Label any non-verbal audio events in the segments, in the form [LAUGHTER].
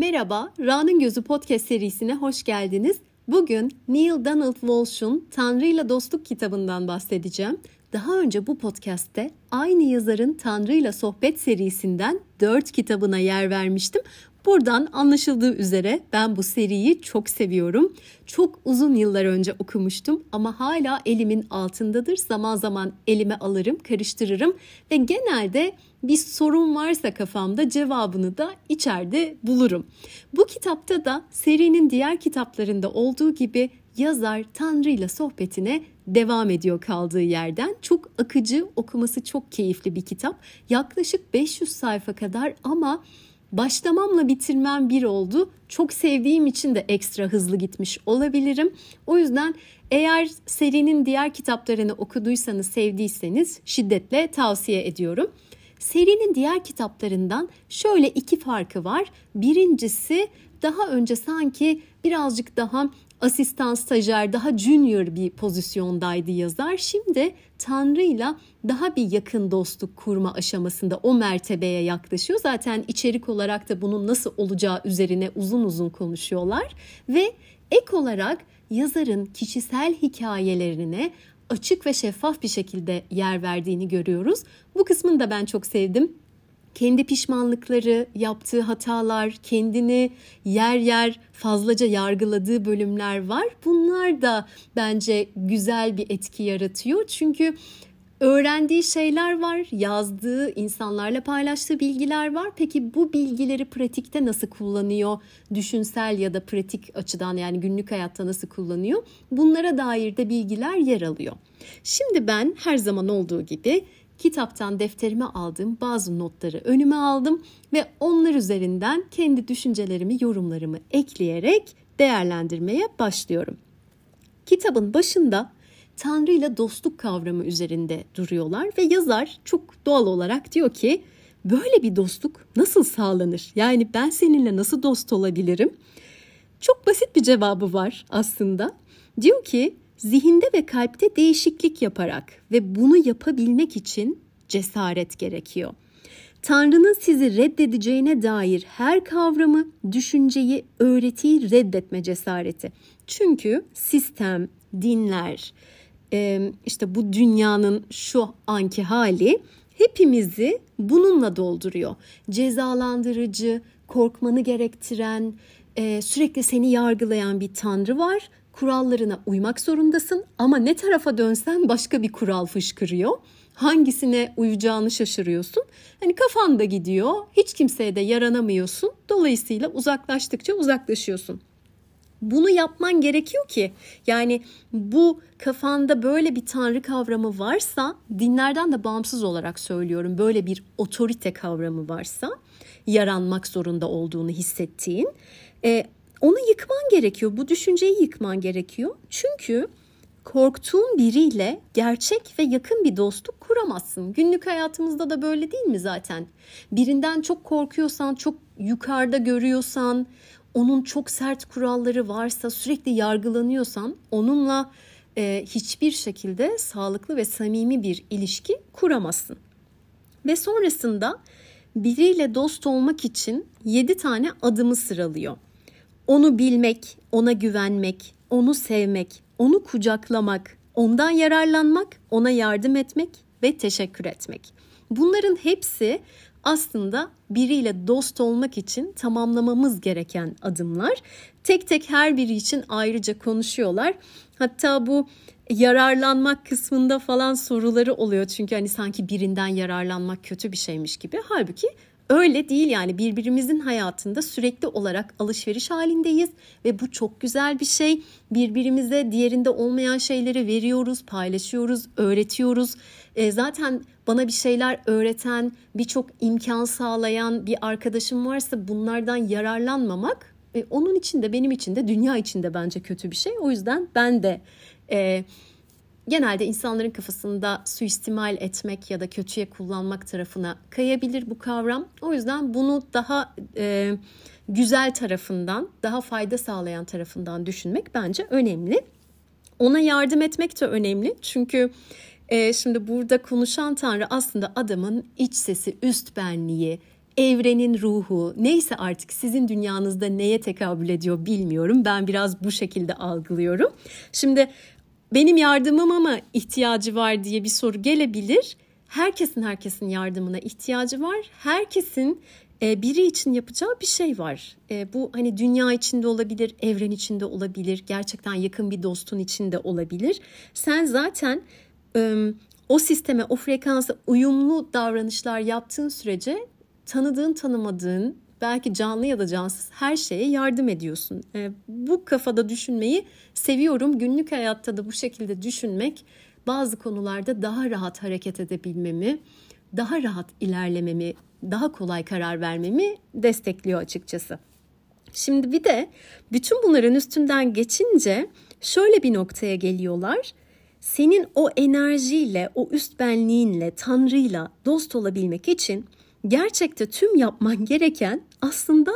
Merhaba, Ra'nın Gözü podcast serisine hoş geldiniz. Bugün Neil Donald Walsh'un Tanrı ile Dostluk kitabından bahsedeceğim. Daha önce bu podcast'te aynı yazarın Tanrı ile Sohbet serisinden 4 kitabına yer vermiştim. Buradan anlaşıldığı üzere ben bu seriyi çok seviyorum. Çok uzun yıllar önce okumuştum ama hala elimin altındadır. Zaman zaman elime alırım, karıştırırım ve genelde bir sorun varsa kafamda cevabını da içeride bulurum. Bu kitapta da serinin diğer kitaplarında olduğu gibi yazar Tanrı ile sohbetine devam ediyor kaldığı yerden. Çok akıcı, okuması çok keyifli bir kitap. Yaklaşık 500 sayfa kadar ama başlamamla bitirmem bir oldu. Çok sevdiğim için de ekstra hızlı gitmiş olabilirim. O yüzden eğer serinin diğer kitaplarını okuduysanız, sevdiyseniz şiddetle tavsiye ediyorum. Serinin diğer kitaplarından şöyle iki farkı var. Birincisi daha önce sanki birazcık daha asistan stajyer daha junior bir pozisyondaydı yazar. Şimdi Tanrı'yla daha bir yakın dostluk kurma aşamasında o mertebeye yaklaşıyor. Zaten içerik olarak da bunun nasıl olacağı üzerine uzun uzun konuşuyorlar ve ek olarak yazarın kişisel hikayelerine açık ve şeffaf bir şekilde yer verdiğini görüyoruz. Bu kısmını da ben çok sevdim kendi pişmanlıkları, yaptığı hatalar, kendini yer yer fazlaca yargıladığı bölümler var. Bunlar da bence güzel bir etki yaratıyor. Çünkü öğrendiği şeyler var, yazdığı, insanlarla paylaştığı bilgiler var. Peki bu bilgileri pratikte nasıl kullanıyor? Düşünsel ya da pratik açıdan yani günlük hayatta nasıl kullanıyor? Bunlara dair de bilgiler yer alıyor. Şimdi ben her zaman olduğu gibi kitaptan defterime aldığım bazı notları önüme aldım ve onlar üzerinden kendi düşüncelerimi, yorumlarımı ekleyerek değerlendirmeye başlıyorum. Kitabın başında Tanrı ile dostluk kavramı üzerinde duruyorlar ve yazar çok doğal olarak diyor ki böyle bir dostluk nasıl sağlanır? Yani ben seninle nasıl dost olabilirim? Çok basit bir cevabı var aslında. Diyor ki zihinde ve kalpte değişiklik yaparak ve bunu yapabilmek için cesaret gerekiyor. Tanrı'nın sizi reddedeceğine dair her kavramı, düşünceyi, öğretiyi reddetme cesareti. Çünkü sistem, dinler, işte bu dünyanın şu anki hali hepimizi bununla dolduruyor. Cezalandırıcı, korkmanı gerektiren, sürekli seni yargılayan bir tanrı var kurallarına uymak zorundasın ama ne tarafa dönsen başka bir kural fışkırıyor. Hangisine uyacağını şaşırıyorsun. Hani kafan da gidiyor. Hiç kimseye de yaranamıyorsun. Dolayısıyla uzaklaştıkça uzaklaşıyorsun. Bunu yapman gerekiyor ki yani bu kafanda böyle bir tanrı kavramı varsa dinlerden de bağımsız olarak söylüyorum böyle bir otorite kavramı varsa yaranmak zorunda olduğunu hissettiğin e, onu yıkman gerekiyor. Bu düşünceyi yıkman gerekiyor. Çünkü korktuğun biriyle gerçek ve yakın bir dostluk kuramazsın. Günlük hayatımızda da böyle değil mi zaten? Birinden çok korkuyorsan, çok yukarıda görüyorsan, onun çok sert kuralları varsa, sürekli yargılanıyorsan onunla e, hiçbir şekilde sağlıklı ve samimi bir ilişki kuramazsın. Ve sonrasında biriyle dost olmak için 7 tane adımı sıralıyor. Onu bilmek, ona güvenmek, onu sevmek, onu kucaklamak, ondan yararlanmak, ona yardım etmek ve teşekkür etmek. Bunların hepsi aslında biriyle dost olmak için tamamlamamız gereken adımlar. Tek tek her biri için ayrıca konuşuyorlar. Hatta bu yararlanmak kısmında falan soruları oluyor. Çünkü hani sanki birinden yararlanmak kötü bir şeymiş gibi. Halbuki Öyle değil yani birbirimizin hayatında sürekli olarak alışveriş halindeyiz ve bu çok güzel bir şey. Birbirimize diğerinde olmayan şeyleri veriyoruz, paylaşıyoruz, öğretiyoruz. E, zaten bana bir şeyler öğreten, birçok imkan sağlayan bir arkadaşım varsa bunlardan yararlanmamak e, onun için de benim için de dünya için de bence kötü bir şey. O yüzden ben de e, genelde insanların kafasında suistimal etmek ya da kötüye kullanmak tarafına kayabilir bu kavram. O yüzden bunu daha e, güzel tarafından, daha fayda sağlayan tarafından düşünmek bence önemli. Ona yardım etmek de önemli çünkü e, şimdi burada konuşan Tanrı aslında adamın iç sesi, üst benliği, evrenin ruhu neyse artık sizin dünyanızda neye tekabül ediyor bilmiyorum. Ben biraz bu şekilde algılıyorum. Şimdi benim yardımım ama ihtiyacı var diye bir soru gelebilir. Herkesin herkesin yardımına ihtiyacı var. Herkesin e, biri için yapacağı bir şey var. E, bu hani dünya içinde olabilir, evren içinde olabilir, gerçekten yakın bir dostun içinde olabilir. Sen zaten o sisteme, o frekansa uyumlu davranışlar yaptığın sürece tanıdığın, tanımadığın, belki canlı ya da cansız her şeye yardım ediyorsun. E, bu kafada düşünmeyi seviyorum. Günlük hayatta da bu şekilde düşünmek bazı konularda daha rahat hareket edebilmemi, daha rahat ilerlememi, daha kolay karar vermemi destekliyor açıkçası. Şimdi bir de bütün bunların üstünden geçince şöyle bir noktaya geliyorlar. Senin o enerjiyle, o üst benliğinle, Tanrı'yla dost olabilmek için gerçekte tüm yapman gereken aslında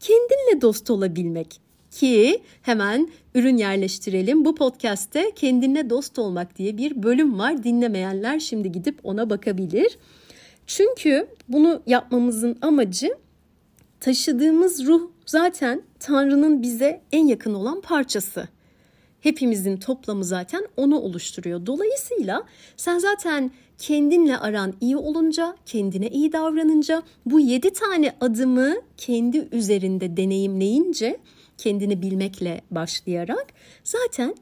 kendinle dost olabilmek. Ki hemen ürün yerleştirelim. Bu podcast'te kendinle dost olmak diye bir bölüm var. Dinlemeyenler şimdi gidip ona bakabilir. Çünkü bunu yapmamızın amacı taşıdığımız ruh zaten Tanrı'nın bize en yakın olan parçası. Hepimizin toplamı zaten onu oluşturuyor. Dolayısıyla sen zaten kendinle aran iyi olunca, kendine iyi davranınca bu yedi tane adımı kendi üzerinde deneyimleyince kendini bilmekle başlayarak zaten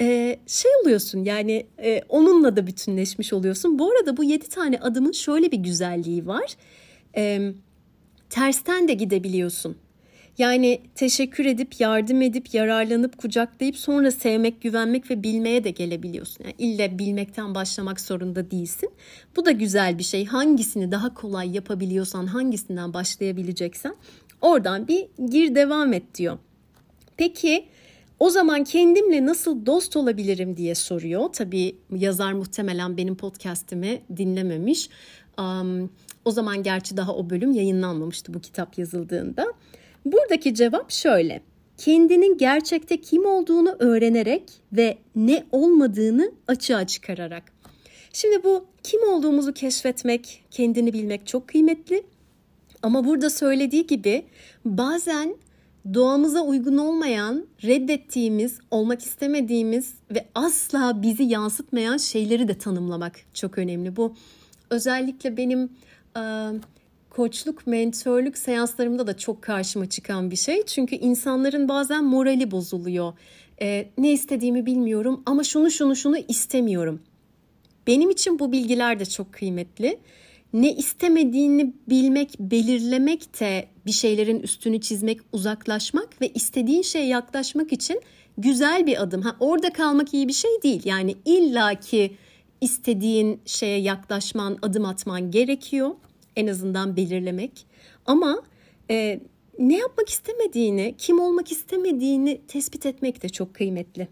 e, şey oluyorsun yani e, onunla da bütünleşmiş oluyorsun. Bu arada bu yedi tane adımın şöyle bir güzelliği var. E, tersten de gidebiliyorsun. Yani teşekkür edip, yardım edip, yararlanıp, kucaklayıp sonra sevmek, güvenmek ve bilmeye de gelebiliyorsun. Yani illa bilmekten başlamak zorunda değilsin. Bu da güzel bir şey. Hangisini daha kolay yapabiliyorsan, hangisinden başlayabileceksen oradan bir gir devam et diyor. Peki o zaman kendimle nasıl dost olabilirim diye soruyor. Tabii yazar muhtemelen benim podcast'imi dinlememiş. Um, o zaman gerçi daha o bölüm yayınlanmamıştı bu kitap yazıldığında. Buradaki cevap şöyle. Kendinin gerçekte kim olduğunu öğrenerek ve ne olmadığını açığa çıkararak. Şimdi bu kim olduğumuzu keşfetmek, kendini bilmek çok kıymetli. Ama burada söylediği gibi bazen doğamıza uygun olmayan, reddettiğimiz, olmak istemediğimiz ve asla bizi yansıtmayan şeyleri de tanımlamak çok önemli. Bu özellikle benim koçluk, mentörlük seanslarımda da çok karşıma çıkan bir şey. Çünkü insanların bazen morali bozuluyor. E, ne istediğimi bilmiyorum ama şunu şunu şunu istemiyorum. Benim için bu bilgiler de çok kıymetli. Ne istemediğini bilmek, belirlemek de bir şeylerin üstünü çizmek, uzaklaşmak ve istediğin şeye yaklaşmak için güzel bir adım. Ha, orada kalmak iyi bir şey değil. Yani illaki istediğin şeye yaklaşman, adım atman gerekiyor en azından belirlemek. Ama e, ne yapmak istemediğini, kim olmak istemediğini tespit etmek de çok kıymetli.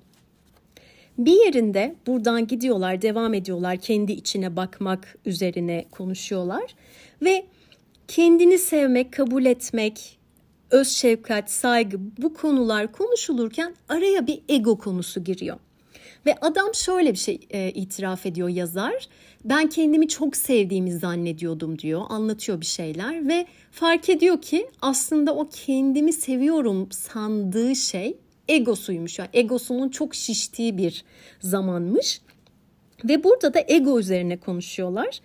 Bir yerinde buradan gidiyorlar, devam ediyorlar, kendi içine bakmak üzerine konuşuyorlar ve kendini sevmek, kabul etmek, öz şefkat, saygı bu konular konuşulurken araya bir ego konusu giriyor. Ve adam şöyle bir şey e, itiraf ediyor yazar. Ben kendimi çok sevdiğimi zannediyordum diyor. Anlatıyor bir şeyler ve fark ediyor ki aslında o kendimi seviyorum sandığı şey egosuymuş. Yani egosunun çok şiştiği bir zamanmış. Ve burada da ego üzerine konuşuyorlar.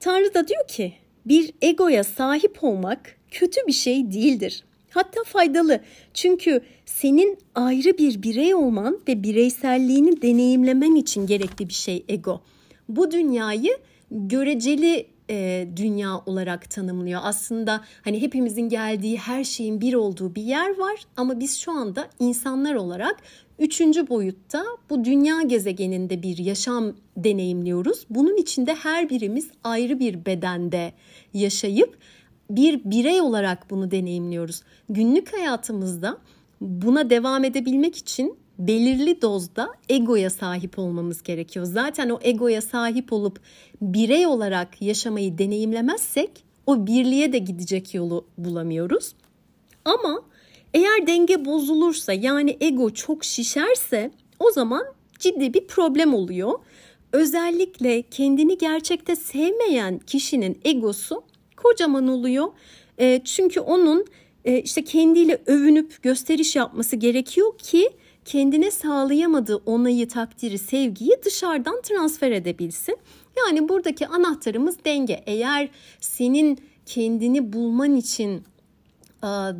Tanrı da diyor ki bir egoya sahip olmak kötü bir şey değildir. Hatta faydalı. Çünkü senin ayrı bir birey olman ve bireyselliğini deneyimlemen için gerekli bir şey ego. Bu dünyayı göreceli e, dünya olarak tanımlıyor. Aslında hani hepimizin geldiği her şeyin bir olduğu bir yer var ama biz şu anda insanlar olarak üçüncü boyutta bu dünya gezegeninde bir yaşam deneyimliyoruz. Bunun içinde her birimiz ayrı bir bedende yaşayıp bir birey olarak bunu deneyimliyoruz. Günlük hayatımızda buna devam edebilmek için belirli dozda egoya sahip olmamız gerekiyor. Zaten o egoya sahip olup birey olarak yaşamayı deneyimlemezsek o birliğe de gidecek yolu bulamıyoruz. Ama eğer denge bozulursa yani ego çok şişerse o zaman ciddi bir problem oluyor. Özellikle kendini gerçekte sevmeyen kişinin egosu kocaman oluyor. E, çünkü onun e, işte kendiyle övünüp gösteriş yapması gerekiyor ki kendine sağlayamadığı onayı, takdiri, sevgiyi dışarıdan transfer edebilsin. Yani buradaki anahtarımız denge. Eğer senin kendini bulman için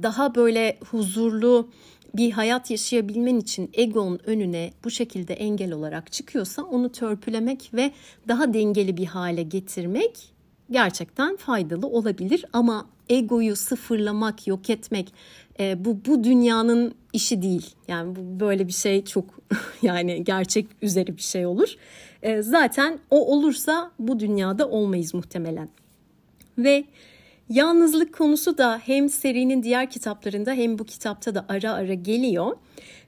daha böyle huzurlu bir hayat yaşayabilmen için egonun önüne bu şekilde engel olarak çıkıyorsa onu törpülemek ve daha dengeli bir hale getirmek gerçekten faydalı olabilir ama egoyu sıfırlamak, yok etmek e, bu bu dünyanın işi değil. Yani bu böyle bir şey çok [LAUGHS] yani gerçek üzeri bir şey olur. E, zaten o olursa bu dünyada olmayız muhtemelen. Ve Yalnızlık konusu da hem serinin diğer kitaplarında hem bu kitapta da ara ara geliyor.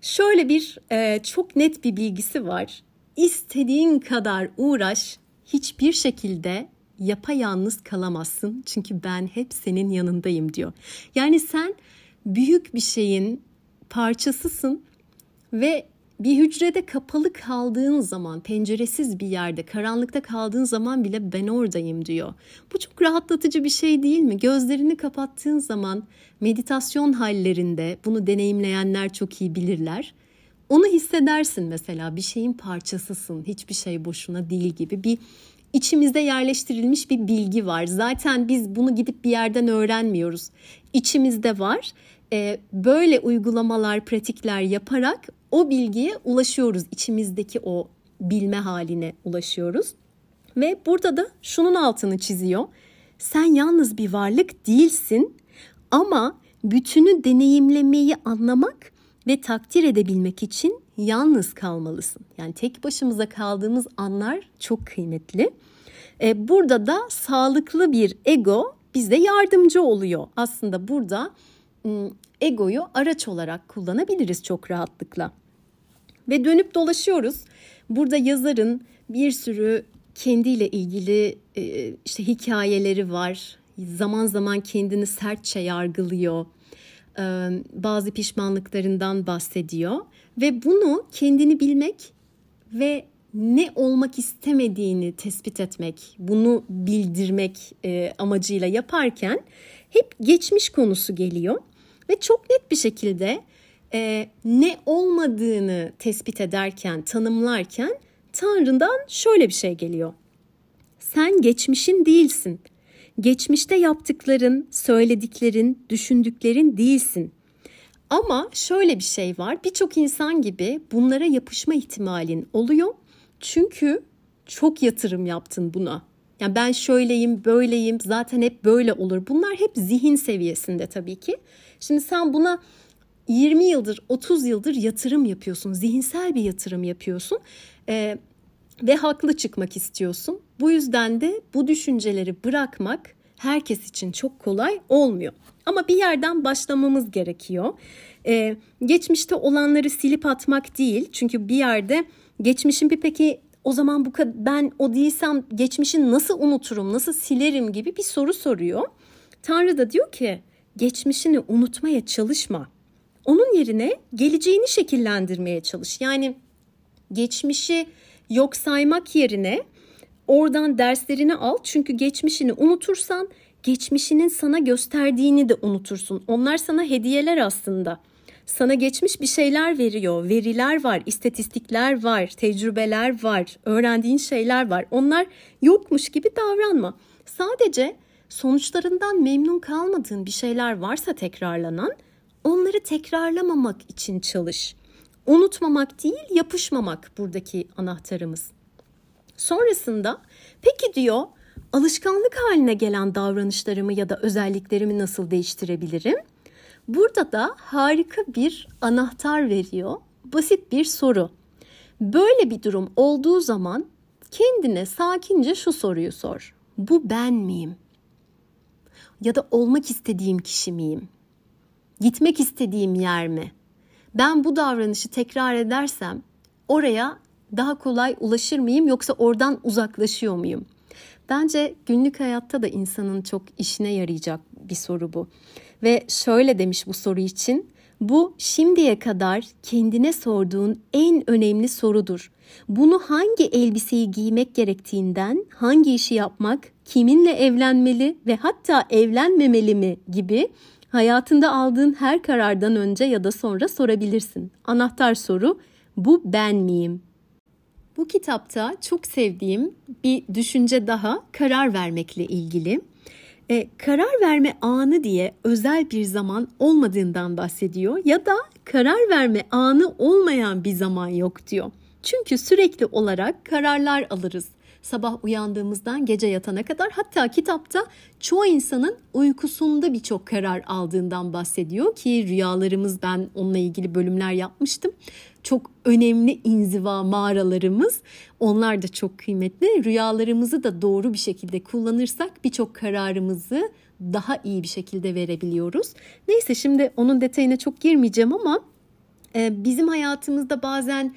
Şöyle bir e, çok net bir bilgisi var. İstediğin kadar uğraş hiçbir şekilde yapayalnız kalamazsın. Çünkü ben hep senin yanındayım diyor. Yani sen büyük bir şeyin parçasısın ve bir hücrede kapalı kaldığın zaman, penceresiz bir yerde, karanlıkta kaldığın zaman bile ben oradayım diyor. Bu çok rahatlatıcı bir şey değil mi? Gözlerini kapattığın zaman meditasyon hallerinde bunu deneyimleyenler çok iyi bilirler. Onu hissedersin mesela bir şeyin parçasısın, hiçbir şey boşuna değil gibi bir içimizde yerleştirilmiş bir bilgi var. Zaten biz bunu gidip bir yerden öğrenmiyoruz. İçimizde var. Ee, böyle uygulamalar, pratikler yaparak o bilgiye ulaşıyoruz. İçimizdeki o bilme haline ulaşıyoruz. Ve burada da şunun altını çiziyor. Sen yalnız bir varlık değilsin ama bütünü deneyimlemeyi anlamak ve takdir edebilmek için yalnız kalmalısın. Yani tek başımıza kaldığımız anlar çok kıymetli. E, burada da sağlıklı bir ego bize yardımcı oluyor. Aslında burada egoyu araç olarak kullanabiliriz çok rahatlıkla. Ve dönüp dolaşıyoruz. Burada yazarın bir sürü kendiyle ilgili e, işte hikayeleri var. Zaman zaman kendini sertçe yargılıyor. Bazı pişmanlıklarından bahsediyor ve bunu kendini bilmek ve ne olmak istemediğini tespit etmek, bunu bildirmek e, amacıyla yaparken hep geçmiş konusu geliyor ve çok net bir şekilde e, ne olmadığını tespit ederken, tanımlarken Tanrı'dan şöyle bir şey geliyor. Sen geçmişin değilsin. Geçmişte yaptıkların, söylediklerin, düşündüklerin değilsin. Ama şöyle bir şey var. Birçok insan gibi bunlara yapışma ihtimalin oluyor. Çünkü çok yatırım yaptın buna. Yani ben şöyleyim, böyleyim, zaten hep böyle olur. Bunlar hep zihin seviyesinde tabii ki. Şimdi sen buna 20 yıldır 30 yıldır yatırım yapıyorsun. Zihinsel bir yatırım yapıyorsun. Ee, ve haklı çıkmak istiyorsun. Bu yüzden de bu düşünceleri bırakmak herkes için çok kolay olmuyor. Ama bir yerden başlamamız gerekiyor. Ee, geçmişte olanları silip atmak değil. Çünkü bir yerde geçmişin bir peki o zaman bu ben o değilsem geçmişi nasıl unuturum, nasıl silerim gibi bir soru soruyor. Tanrı da diyor ki geçmişini unutmaya çalışma. Onun yerine geleceğini şekillendirmeye çalış. Yani geçmişi yok saymak yerine oradan derslerini al. Çünkü geçmişini unutursan geçmişinin sana gösterdiğini de unutursun. Onlar sana hediyeler aslında. Sana geçmiş bir şeyler veriyor. Veriler var, istatistikler var, tecrübeler var, öğrendiğin şeyler var. Onlar yokmuş gibi davranma. Sadece sonuçlarından memnun kalmadığın bir şeyler varsa tekrarlanan onları tekrarlamamak için çalış. Unutmamak değil, yapışmamak buradaki anahtarımız. Sonrasında peki diyor alışkanlık haline gelen davranışlarımı ya da özelliklerimi nasıl değiştirebilirim? Burada da harika bir anahtar veriyor. Basit bir soru. Böyle bir durum olduğu zaman kendine sakince şu soruyu sor. Bu ben miyim? Ya da olmak istediğim kişi miyim? Gitmek istediğim yer mi? Ben bu davranışı tekrar edersem oraya daha kolay ulaşır mıyım yoksa oradan uzaklaşıyor muyum? Bence günlük hayatta da insanın çok işine yarayacak bir soru bu. Ve şöyle demiş bu soru için. Bu şimdiye kadar kendine sorduğun en önemli sorudur. Bunu hangi elbiseyi giymek gerektiğinden, hangi işi yapmak, kiminle evlenmeli ve hatta evlenmemeli mi gibi hayatında aldığın her karardan önce ya da sonra sorabilirsin. Anahtar soru bu ben miyim? Bu kitapta çok sevdiğim bir düşünce daha karar vermekle ilgili. E, karar verme anı diye özel bir zaman olmadığından bahsediyor ya da karar verme anı olmayan bir zaman yok diyor. Çünkü sürekli olarak kararlar alırız. Sabah uyandığımızdan gece yatana kadar hatta kitapta çoğu insanın uykusunda birçok karar aldığından bahsediyor ki rüyalarımız ben onunla ilgili bölümler yapmıştım. Çok önemli inziva mağaralarımız onlar da çok kıymetli. Rüyalarımızı da doğru bir şekilde kullanırsak birçok kararımızı daha iyi bir şekilde verebiliyoruz. Neyse şimdi onun detayına çok girmeyeceğim ama e, bizim hayatımızda bazen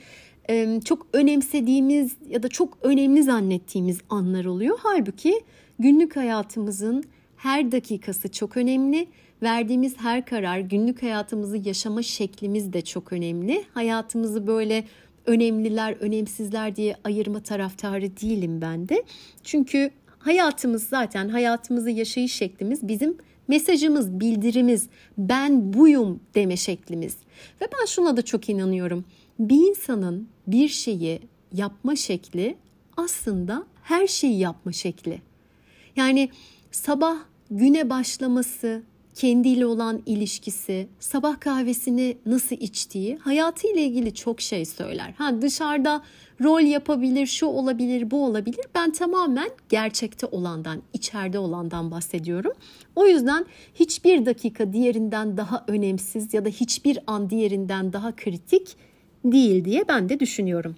çok önemsediğimiz ya da çok önemli zannettiğimiz anlar oluyor. Halbuki günlük hayatımızın her dakikası çok önemli. Verdiğimiz her karar, günlük hayatımızı yaşama şeklimiz de çok önemli. Hayatımızı böyle önemliler, önemsizler diye ayırma taraftarı değilim ben de. Çünkü hayatımız zaten hayatımızı yaşayış şeklimiz bizim mesajımız, bildirimiz, ben buyum deme şeklimiz. Ve ben şuna da çok inanıyorum. Bir insanın bir şeyi yapma şekli aslında her şeyi yapma şekli. Yani sabah güne başlaması, kendiyle olan ilişkisi, sabah kahvesini nasıl içtiği, hayatıyla ilgili çok şey söyler. Ha dışarıda rol yapabilir, şu olabilir, bu olabilir. Ben tamamen gerçekte olandan, içeride olandan bahsediyorum. O yüzden hiçbir dakika diğerinden daha önemsiz ya da hiçbir an diğerinden daha kritik değil diye ben de düşünüyorum.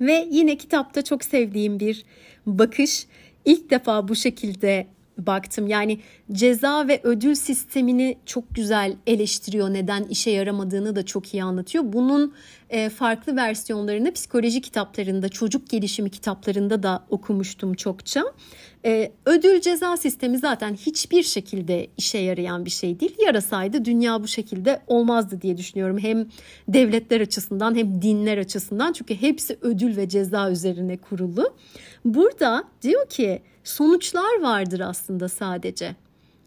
Ve yine kitapta çok sevdiğim bir bakış. İlk defa bu şekilde baktım. Yani ceza ve ödül sistemini çok güzel eleştiriyor. Neden işe yaramadığını da çok iyi anlatıyor. Bunun e, farklı versiyonlarını psikoloji kitaplarında, çocuk gelişimi kitaplarında da okumuştum çokça. E, ödül ceza sistemi zaten hiçbir şekilde işe yarayan bir şey değil. Yarasaydı dünya bu şekilde olmazdı diye düşünüyorum. Hem devletler açısından hem dinler açısından. Çünkü hepsi ödül ve ceza üzerine kurulu. Burada diyor ki sonuçlar vardır aslında sadece.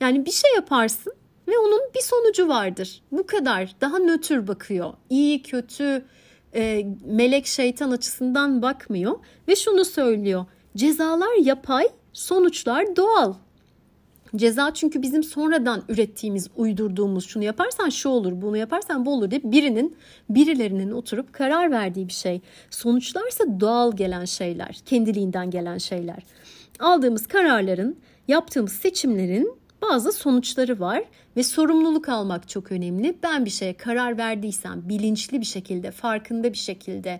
Yani bir şey yaparsın ve onun bir sonucu vardır. Bu kadar. Daha nötr bakıyor. İyi, kötü, e, melek, şeytan açısından bakmıyor ve şunu söylüyor. Cezalar yapay, sonuçlar doğal. Ceza çünkü bizim sonradan ürettiğimiz, uydurduğumuz şunu yaparsan şu olur, bunu yaparsan bu olur diye birinin, birilerinin oturup karar verdiği bir şey. Sonuçlarsa doğal gelen şeyler, kendiliğinden gelen şeyler. Aldığımız kararların, yaptığımız seçimlerin bazı sonuçları var ve sorumluluk almak çok önemli. Ben bir şeye karar verdiysem, bilinçli bir şekilde, farkında bir şekilde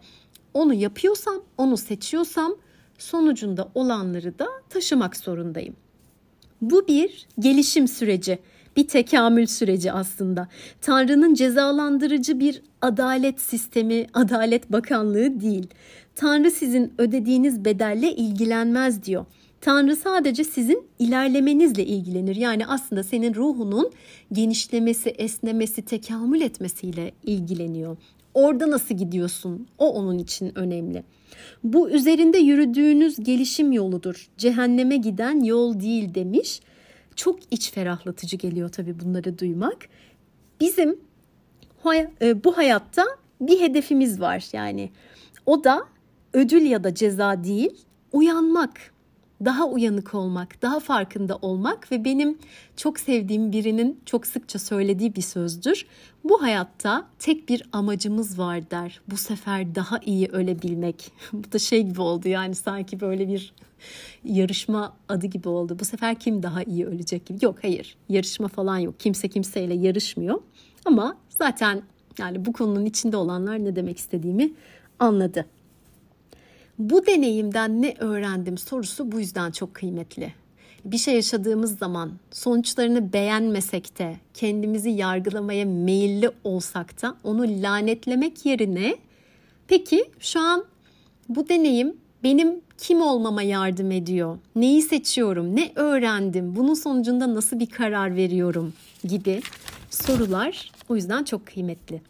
onu yapıyorsam, onu seçiyorsam sonucunda olanları da taşımak zorundayım. Bu bir gelişim süreci, bir tekamül süreci aslında. Tanrı'nın cezalandırıcı bir adalet sistemi, adalet bakanlığı değil. Tanrı sizin ödediğiniz bedelle ilgilenmez diyor. Tanrı sadece sizin ilerlemenizle ilgilenir. Yani aslında senin ruhunun genişlemesi, esnemesi, tekamül etmesiyle ilgileniyor. Orada nasıl gidiyorsun? O onun için önemli. Bu üzerinde yürüdüğünüz gelişim yoludur. Cehenneme giden yol değil demiş. Çok iç ferahlatıcı geliyor tabii bunları duymak. Bizim e, bu hayatta bir hedefimiz var yani. O da ödül ya da ceza değil, uyanmak daha uyanık olmak, daha farkında olmak ve benim çok sevdiğim birinin çok sıkça söylediği bir sözdür. Bu hayatta tek bir amacımız var der. Bu sefer daha iyi ölebilmek. [LAUGHS] Bu da şey gibi oldu yani sanki böyle bir yarışma adı gibi oldu. Bu sefer kim daha iyi ölecek gibi. Yok hayır yarışma falan yok. Kimse kimseyle yarışmıyor. Ama zaten yani bu konunun içinde olanlar ne demek istediğimi anladı. Bu deneyimden ne öğrendim sorusu bu yüzden çok kıymetli. Bir şey yaşadığımız zaman sonuçlarını beğenmesek de kendimizi yargılamaya meyilli olsak da onu lanetlemek yerine peki şu an bu deneyim benim kim olmama yardım ediyor? Neyi seçiyorum? Ne öğrendim? Bunun sonucunda nasıl bir karar veriyorum gibi sorular o yüzden çok kıymetli.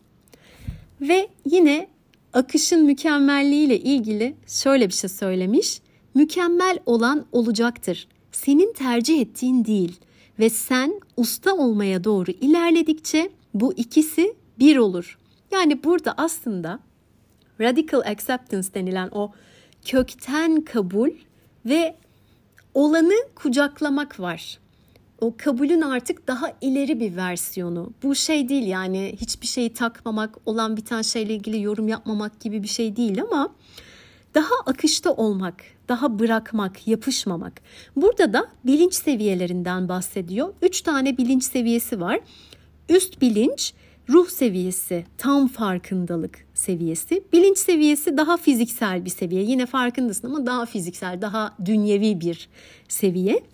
Ve yine akışın mükemmelliği ile ilgili şöyle bir şey söylemiş. Mükemmel olan olacaktır. Senin tercih ettiğin değil ve sen usta olmaya doğru ilerledikçe bu ikisi bir olur. Yani burada aslında radical acceptance denilen o kökten kabul ve olanı kucaklamak var. O kabulün artık daha ileri bir versiyonu. Bu şey değil yani hiçbir şeyi takmamak, olan biten şeyle ilgili yorum yapmamak gibi bir şey değil ama daha akışta olmak, daha bırakmak, yapışmamak. Burada da bilinç seviyelerinden bahsediyor. Üç tane bilinç seviyesi var. Üst bilinç, ruh seviyesi, tam farkındalık seviyesi. Bilinç seviyesi daha fiziksel bir seviye. Yine farkındasın ama daha fiziksel, daha dünyevi bir seviye.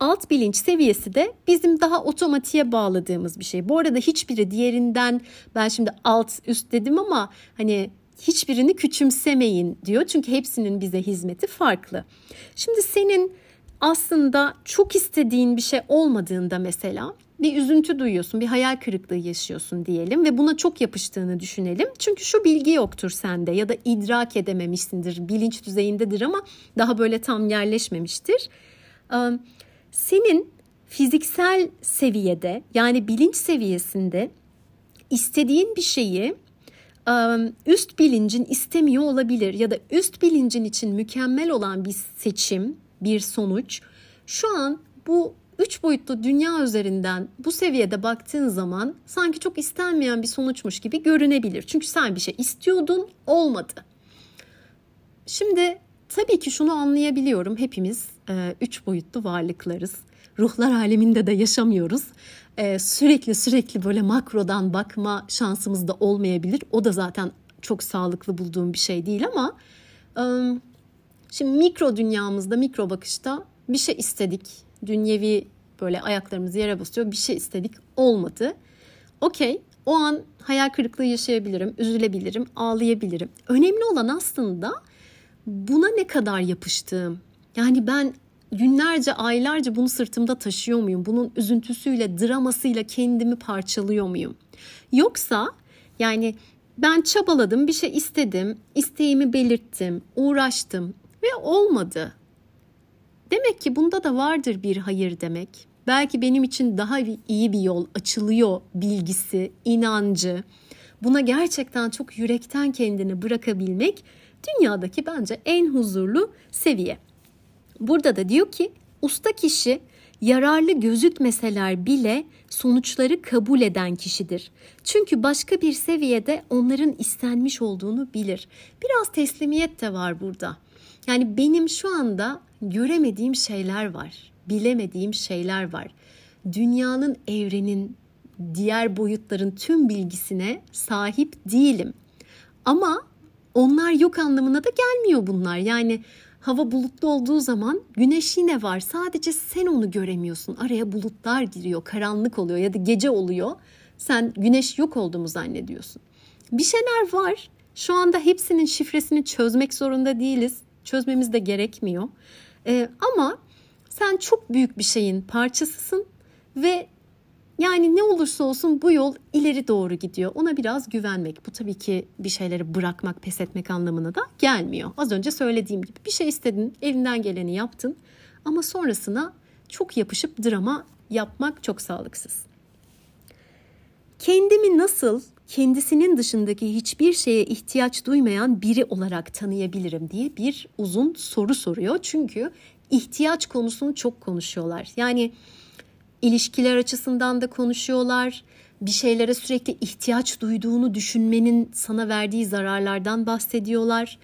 Alt bilinç seviyesi de bizim daha otomatiğe bağladığımız bir şey. Bu arada hiçbiri diğerinden ben şimdi alt üst dedim ama hani hiçbirini küçümsemeyin diyor. Çünkü hepsinin bize hizmeti farklı. Şimdi senin aslında çok istediğin bir şey olmadığında mesela bir üzüntü duyuyorsun, bir hayal kırıklığı yaşıyorsun diyelim ve buna çok yapıştığını düşünelim. Çünkü şu bilgi yoktur sende ya da idrak edememişsindir, bilinç düzeyindedir ama daha böyle tam yerleşmemiştir. Senin fiziksel seviyede yani bilinç seviyesinde istediğin bir şeyi üst bilincin istemiyor olabilir ya da üst bilincin için mükemmel olan bir seçim, bir sonuç şu an bu üç boyutlu dünya üzerinden bu seviyede baktığın zaman sanki çok istenmeyen bir sonuçmuş gibi görünebilir. Çünkü sen bir şey istiyordun, olmadı. Şimdi tabii ki şunu anlayabiliyorum. Hepimiz e, üç boyutlu varlıklarız. Ruhlar aleminde de yaşamıyoruz. E, sürekli sürekli böyle makrodan bakma şansımız da olmayabilir. O da zaten çok sağlıklı bulduğum bir şey değil ama e, şimdi mikro dünyamızda, mikro bakışta bir şey istedik dünyevi böyle ayaklarımız yere basıyor bir şey istedik olmadı. Okey o an hayal kırıklığı yaşayabilirim, üzülebilirim, ağlayabilirim. Önemli olan aslında buna ne kadar yapıştığım. Yani ben günlerce, aylarca bunu sırtımda taşıyor muyum? Bunun üzüntüsüyle, dramasıyla kendimi parçalıyor muyum? Yoksa yani ben çabaladım, bir şey istedim, isteğimi belirttim, uğraştım ve olmadı. Demek ki bunda da vardır bir hayır demek. Belki benim için daha iyi bir yol açılıyor bilgisi, inancı. Buna gerçekten çok yürekten kendini bırakabilmek dünyadaki bence en huzurlu seviye. Burada da diyor ki usta kişi yararlı gözükmeseler bile sonuçları kabul eden kişidir. Çünkü başka bir seviyede onların istenmiş olduğunu bilir. Biraz teslimiyet de var burada. Yani benim şu anda göremediğim şeyler var, bilemediğim şeyler var. Dünyanın, evrenin, diğer boyutların tüm bilgisine sahip değilim. Ama onlar yok anlamına da gelmiyor bunlar. Yani hava bulutlu olduğu zaman güneş yine var. Sadece sen onu göremiyorsun. Araya bulutlar giriyor, karanlık oluyor ya da gece oluyor. Sen güneş yok olduğumu zannediyorsun. Bir şeyler var. Şu anda hepsinin şifresini çözmek zorunda değiliz. Çözmemiz de gerekmiyor. Ee, ama sen çok büyük bir şeyin parçasısın ve yani ne olursa olsun bu yol ileri doğru gidiyor. Ona biraz güvenmek. Bu tabii ki bir şeyleri bırakmak, pes etmek anlamına da gelmiyor. Az önce söylediğim gibi bir şey istedin, elinden geleni yaptın ama sonrasına çok yapışıp drama yapmak çok sağlıksız. Kendimi nasıl kendisinin dışındaki hiçbir şeye ihtiyaç duymayan biri olarak tanıyabilirim diye bir uzun soru soruyor. Çünkü ihtiyaç konusunu çok konuşuyorlar. Yani ilişkiler açısından da konuşuyorlar. Bir şeylere sürekli ihtiyaç duyduğunu düşünmenin sana verdiği zararlardan bahsediyorlar.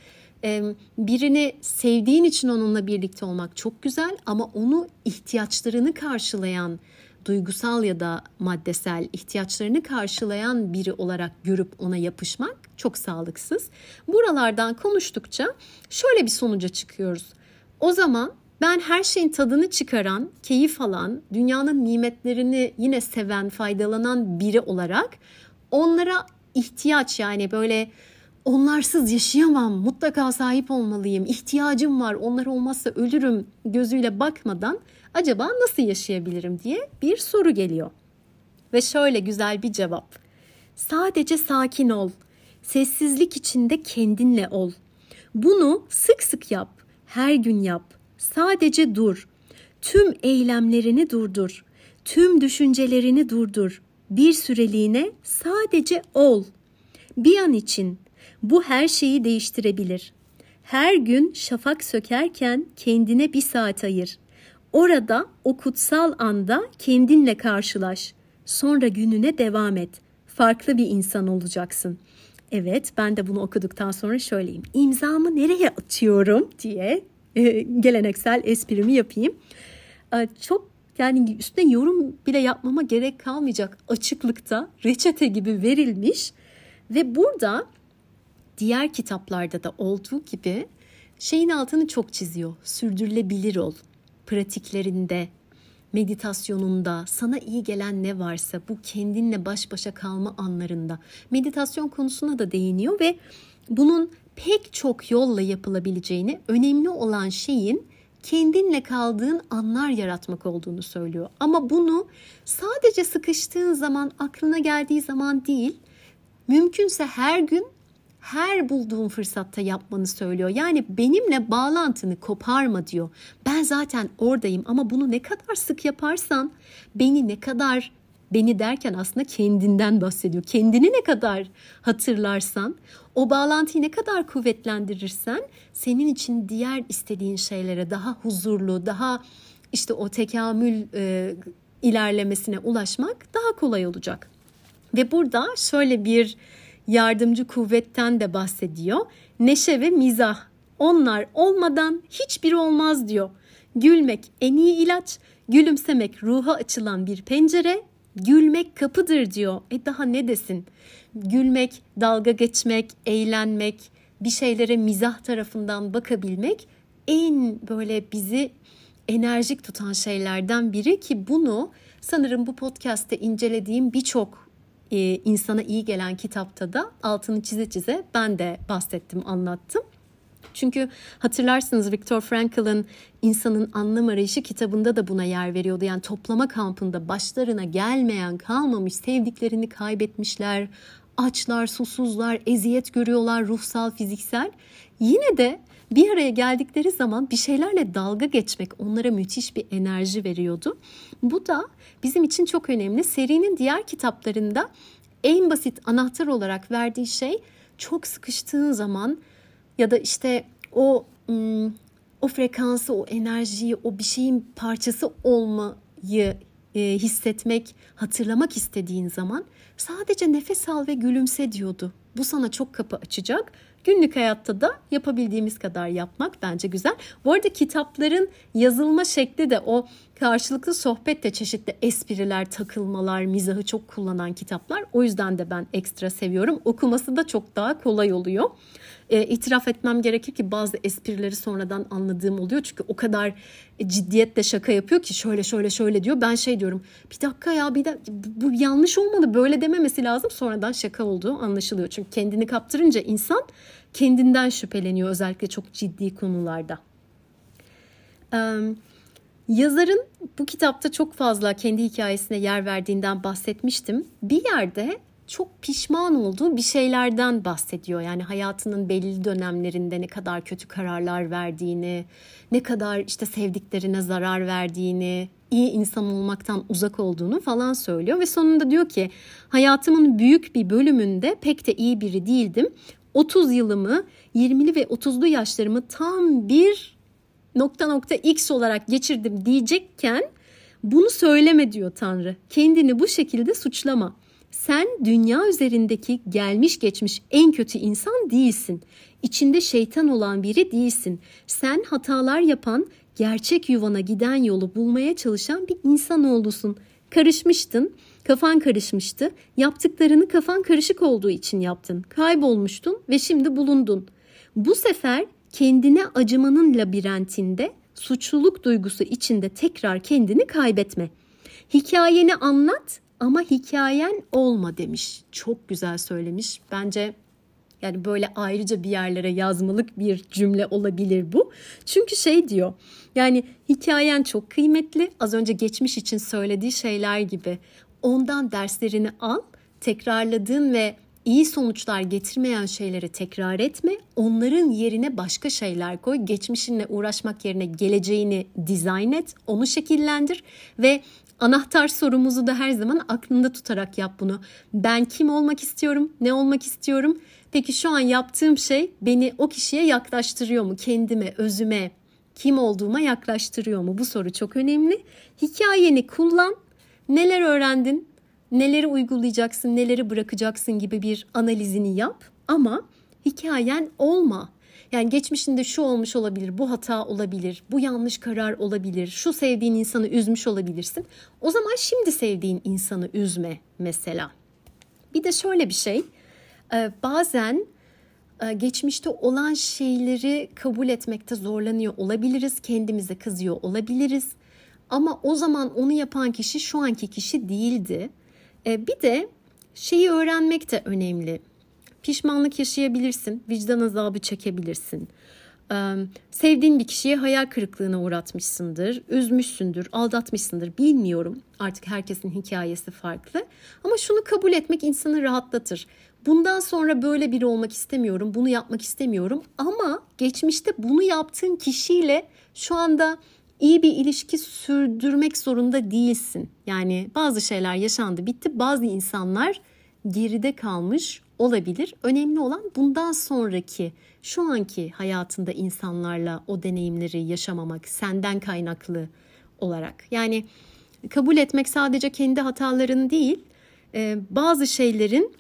Birini sevdiğin için onunla birlikte olmak çok güzel ama onu ihtiyaçlarını karşılayan duygusal ya da maddesel ihtiyaçlarını karşılayan biri olarak görüp ona yapışmak çok sağlıksız. Buralardan konuştukça şöyle bir sonuca çıkıyoruz. O zaman ben her şeyin tadını çıkaran, keyif alan, dünyanın nimetlerini yine seven, faydalanan biri olarak onlara ihtiyaç yani böyle onlarsız yaşayamam, mutlaka sahip olmalıyım, ihtiyacım var, onlar olmazsa ölürüm gözüyle bakmadan acaba nasıl yaşayabilirim diye bir soru geliyor. ve şöyle güzel bir cevap. Sadece sakin ol. Sessizlik içinde kendinle ol. Bunu sık sık yap. Her gün yap. Sadece dur. Tüm eylemlerini durdur. Tüm düşüncelerini durdur. Bir süreliğine sadece ol. Bir an için bu her şeyi değiştirebilir. Her gün şafak sökerken kendine bir saat ayır. Orada o kutsal anda kendinle karşılaş. Sonra gününe devam et. Farklı bir insan olacaksın. Evet ben de bunu okuduktan sonra şöyleyim. İmzamı nereye atıyorum diye e, geleneksel esprimi yapayım. E, çok yani üstüne yorum bile yapmama gerek kalmayacak açıklıkta reçete gibi verilmiş ve burada diğer kitaplarda da olduğu gibi şeyin altını çok çiziyor. Sürdürülebilir ol. Pratiklerinde, meditasyonunda, sana iyi gelen ne varsa bu kendinle baş başa kalma anlarında meditasyon konusuna da değiniyor ve bunun pek çok yolla yapılabileceğini, önemli olan şeyin kendinle kaldığın anlar yaratmak olduğunu söylüyor. Ama bunu sadece sıkıştığın zaman, aklına geldiği zaman değil, mümkünse her gün her bulduğun fırsatta yapmanı söylüyor. Yani benimle bağlantını koparma diyor. Ben zaten oradayım ama bunu ne kadar sık yaparsan, beni ne kadar beni derken aslında kendinden bahsediyor. Kendini ne kadar hatırlarsan, o bağlantıyı ne kadar kuvvetlendirirsen senin için diğer istediğin şeylere daha huzurlu, daha işte o tekamül e, ilerlemesine ulaşmak daha kolay olacak. Ve burada şöyle bir yardımcı kuvvetten de bahsediyor. Neşe ve mizah. Onlar olmadan hiçbir olmaz diyor. Gülmek en iyi ilaç, gülümsemek ruha açılan bir pencere, gülmek kapıdır diyor. E daha ne desin? Gülmek, dalga geçmek, eğlenmek, bir şeylere mizah tarafından bakabilmek en böyle bizi enerjik tutan şeylerden biri ki bunu sanırım bu podcast'te incelediğim birçok e, insana iyi gelen kitapta da altını çize çize ben de bahsettim, anlattım. Çünkü hatırlarsınız Viktor Frankl'ın İnsanın Anlam Arayışı kitabında da buna yer veriyordu. Yani toplama kampında başlarına gelmeyen kalmamış sevdiklerini kaybetmişler. Açlar, susuzlar, eziyet görüyorlar ruhsal, fiziksel. Yine de bir araya geldikleri zaman bir şeylerle dalga geçmek onlara müthiş bir enerji veriyordu. Bu da bizim için çok önemli. Serinin diğer kitaplarında en basit anahtar olarak verdiği şey çok sıkıştığın zaman ya da işte o o frekansı, o enerjiyi, o bir şeyin parçası olmayı e, hissetmek, hatırlamak istediğin zaman sadece nefes al ve gülümse diyordu. Bu sana çok kapı açacak Günlük hayatta da yapabildiğimiz kadar yapmak bence güzel. Bu arada kitapların yazılma şekli de o karşılıklı sohbette çeşitli espriler, takılmalar, mizahı çok kullanan kitaplar. O yüzden de ben ekstra seviyorum. Okuması da çok daha kolay oluyor. E, itiraf etmem gerekir ki bazı esprileri sonradan anladığım oluyor. Çünkü o kadar ciddiyetle şaka yapıyor ki şöyle şöyle şöyle diyor. Ben şey diyorum bir dakika ya bir dakika bu yanlış olmadı böyle dememesi lazım. Sonradan şaka olduğu anlaşılıyor. Çünkü kendini kaptırınca insan kendinden şüpheleniyor özellikle çok ciddi konularda. Yazarın bu kitapta çok fazla kendi hikayesine yer verdiğinden bahsetmiştim. Bir yerde çok pişman olduğu bir şeylerden bahsediyor. Yani hayatının belli dönemlerinde ne kadar kötü kararlar verdiğini, ne kadar işte sevdiklerine zarar verdiğini, iyi insan olmaktan uzak olduğunu falan söylüyor ve sonunda diyor ki hayatımın büyük bir bölümünde pek de iyi biri değildim. 30 yılımı 20'li ve 30'lu yaşlarımı tam bir nokta nokta x olarak geçirdim diyecekken bunu söyleme diyor Tanrı. Kendini bu şekilde suçlama. Sen dünya üzerindeki gelmiş geçmiş en kötü insan değilsin. İçinde şeytan olan biri değilsin. Sen hatalar yapan, gerçek yuvana giden yolu bulmaya çalışan bir insan oldusun. Karışmıştın, kafan karışmıştı. Yaptıklarını kafan karışık olduğu için yaptın. Kaybolmuştun ve şimdi bulundun. Bu sefer kendine acımanın labirentinde, suçluluk duygusu içinde tekrar kendini kaybetme. Hikayeni anlat ama hikayen olma demiş. Çok güzel söylemiş. Bence yani böyle ayrıca bir yerlere yazmalık bir cümle olabilir bu. Çünkü şey diyor. Yani hikayen çok kıymetli. Az önce geçmiş için söylediği şeyler gibi. Ondan derslerini al, tekrarladığın ve iyi sonuçlar getirmeyen şeyleri tekrar etme. Onların yerine başka şeyler koy. Geçmişinle uğraşmak yerine geleceğini dizayn et, onu şekillendir ve anahtar sorumuzu da her zaman aklında tutarak yap bunu. Ben kim olmak istiyorum? Ne olmak istiyorum? Peki şu an yaptığım şey beni o kişiye yaklaştırıyor mu? Kendime, özüme, kim olduğuma yaklaştırıyor mu? Bu soru çok önemli. Hikayeni kullan. Neler öğrendin? Neleri uygulayacaksın, neleri bırakacaksın gibi bir analizini yap ama hikayen olma. Yani geçmişinde şu olmuş olabilir, bu hata olabilir, bu yanlış karar olabilir, şu sevdiğin insanı üzmüş olabilirsin. O zaman şimdi sevdiğin insanı üzme mesela. Bir de şöyle bir şey, e, bazen e, geçmişte olan şeyleri kabul etmekte zorlanıyor olabiliriz, kendimize kızıyor olabiliriz. Ama o zaman onu yapan kişi şu anki kişi değildi. E, bir de şeyi öğrenmek de önemli. Pişmanlık yaşayabilirsin, vicdan azabı çekebilirsin. Ee, sevdiğin bir kişiye hayal kırıklığına uğratmışsındır, üzmüşsündür, aldatmışsındır bilmiyorum. Artık herkesin hikayesi farklı. Ama şunu kabul etmek insanı rahatlatır. Bundan sonra böyle biri olmak istemiyorum, bunu yapmak istemiyorum. Ama geçmişte bunu yaptığın kişiyle şu anda iyi bir ilişki sürdürmek zorunda değilsin. Yani bazı şeyler yaşandı, bitti. Bazı insanlar geride kalmış olabilir. Önemli olan bundan sonraki şu anki hayatında insanlarla o deneyimleri yaşamamak senden kaynaklı olarak. Yani kabul etmek sadece kendi hataların değil, e, bazı şeylerin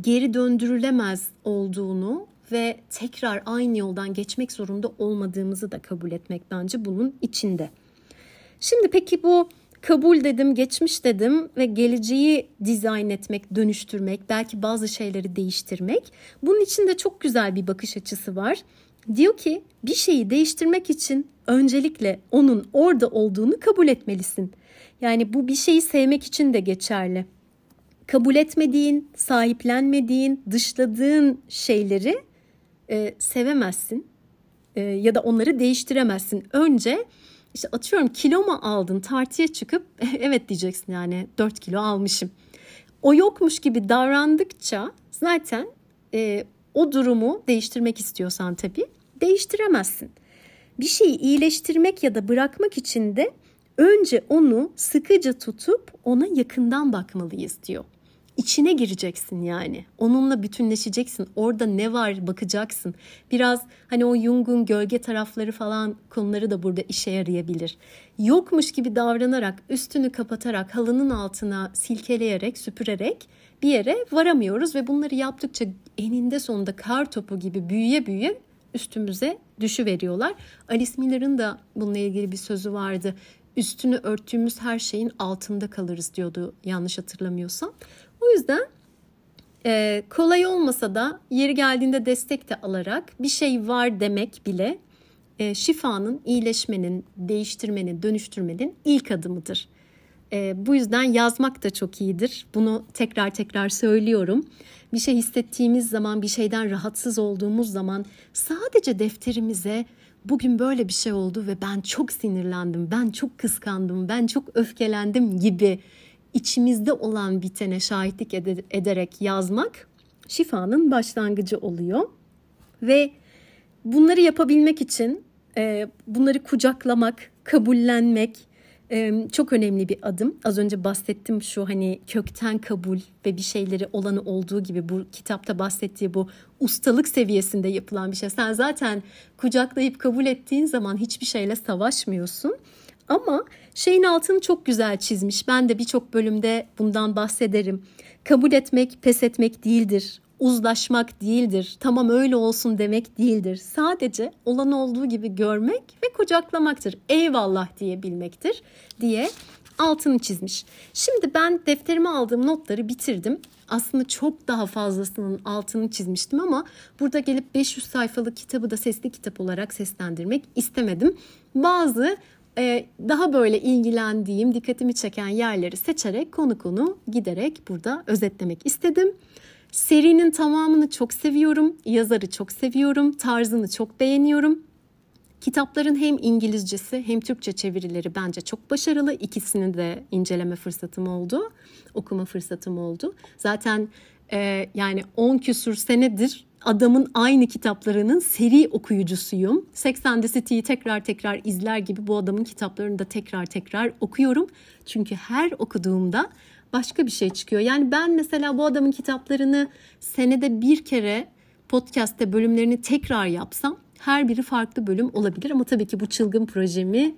geri döndürülemez olduğunu ve tekrar aynı yoldan geçmek zorunda olmadığımızı da kabul etmek bence bunun içinde. Şimdi peki bu kabul dedim, geçmiş dedim ve geleceği dizayn etmek, dönüştürmek, belki bazı şeyleri değiştirmek. Bunun içinde çok güzel bir bakış açısı var. Diyor ki bir şeyi değiştirmek için öncelikle onun orada olduğunu kabul etmelisin. Yani bu bir şeyi sevmek için de geçerli. Kabul etmediğin, sahiplenmediğin, dışladığın şeyleri e, sevemezsin e, ya da onları değiştiremezsin. Önce işte atıyorum kilo mu aldın tartıya çıkıp [LAUGHS] evet diyeceksin yani 4 kilo almışım. O yokmuş gibi davrandıkça zaten e, o durumu değiştirmek istiyorsan tabii değiştiremezsin. Bir şeyi iyileştirmek ya da bırakmak için de önce onu sıkıca tutup ona yakından bakmalıyız diyor içine gireceksin yani. Onunla bütünleşeceksin. Orada ne var bakacaksın. Biraz hani o Jung'un gölge tarafları falan konuları da burada işe yarayabilir. Yokmuş gibi davranarak, üstünü kapatarak, halının altına silkeleyerek, süpürerek bir yere varamıyoruz ve bunları yaptıkça eninde sonunda kar topu gibi büyüye büyüye üstümüze düşü veriyorlar. Alice Miller'ın da bununla ilgili bir sözü vardı. Üstünü örttüğümüz her şeyin altında kalırız diyordu yanlış hatırlamıyorsam. O yüzden e, kolay olmasa da yeri geldiğinde destek de alarak bir şey var demek bile e, şifanın, iyileşmenin, değiştirmenin, dönüştürmenin ilk adımıdır. E, bu yüzden yazmak da çok iyidir. Bunu tekrar tekrar söylüyorum. Bir şey hissettiğimiz zaman, bir şeyden rahatsız olduğumuz zaman sadece defterimize bugün böyle bir şey oldu ve ben çok sinirlendim, ben çok kıskandım, ben çok öfkelendim gibi içimizde olan bitene şahitlik ederek yazmak şifanın başlangıcı oluyor. Ve bunları yapabilmek için e, bunları kucaklamak, kabullenmek e, çok önemli bir adım. Az önce bahsettim şu hani kökten kabul ve bir şeyleri olanı olduğu gibi bu kitapta bahsettiği bu ustalık seviyesinde yapılan bir şey. Sen zaten kucaklayıp kabul ettiğin zaman hiçbir şeyle savaşmıyorsun ama şeyin altını çok güzel çizmiş. Ben de birçok bölümde bundan bahsederim. Kabul etmek, pes etmek değildir. Uzlaşmak değildir. Tamam öyle olsun demek değildir. Sadece olan olduğu gibi görmek ve kucaklamaktır. Eyvallah diyebilmektir diye altını çizmiş. Şimdi ben defterime aldığım notları bitirdim. Aslında çok daha fazlasının altını çizmiştim ama burada gelip 500 sayfalık kitabı da sesli kitap olarak seslendirmek istemedim. Bazı daha böyle ilgilendiğim, dikkatimi çeken yerleri seçerek konu konu giderek burada özetlemek istedim. Serinin tamamını çok seviyorum, yazarı çok seviyorum, tarzını çok beğeniyorum. Kitapların hem İngilizcesi hem Türkçe çevirileri bence çok başarılı. İkisini de inceleme fırsatım oldu, okuma fırsatım oldu. Zaten e, yani 10 küsür senedir adamın aynı kitaplarının seri okuyucusuyum. Sex and the City'yi tekrar tekrar izler gibi bu adamın kitaplarını da tekrar tekrar okuyorum. Çünkü her okuduğumda başka bir şey çıkıyor. Yani ben mesela bu adamın kitaplarını senede bir kere podcast'te bölümlerini tekrar yapsam her biri farklı bölüm olabilir ama tabii ki bu çılgın projemi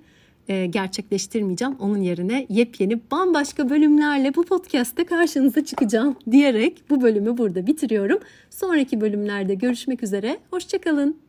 e, gerçekleştirmeyeceğim. Onun yerine yepyeni bambaşka bölümlerle bu podcast'te karşınıza çıkacağım diyerek bu bölümü burada bitiriyorum. Sonraki bölümlerde görüşmek üzere. Hoşçakalın.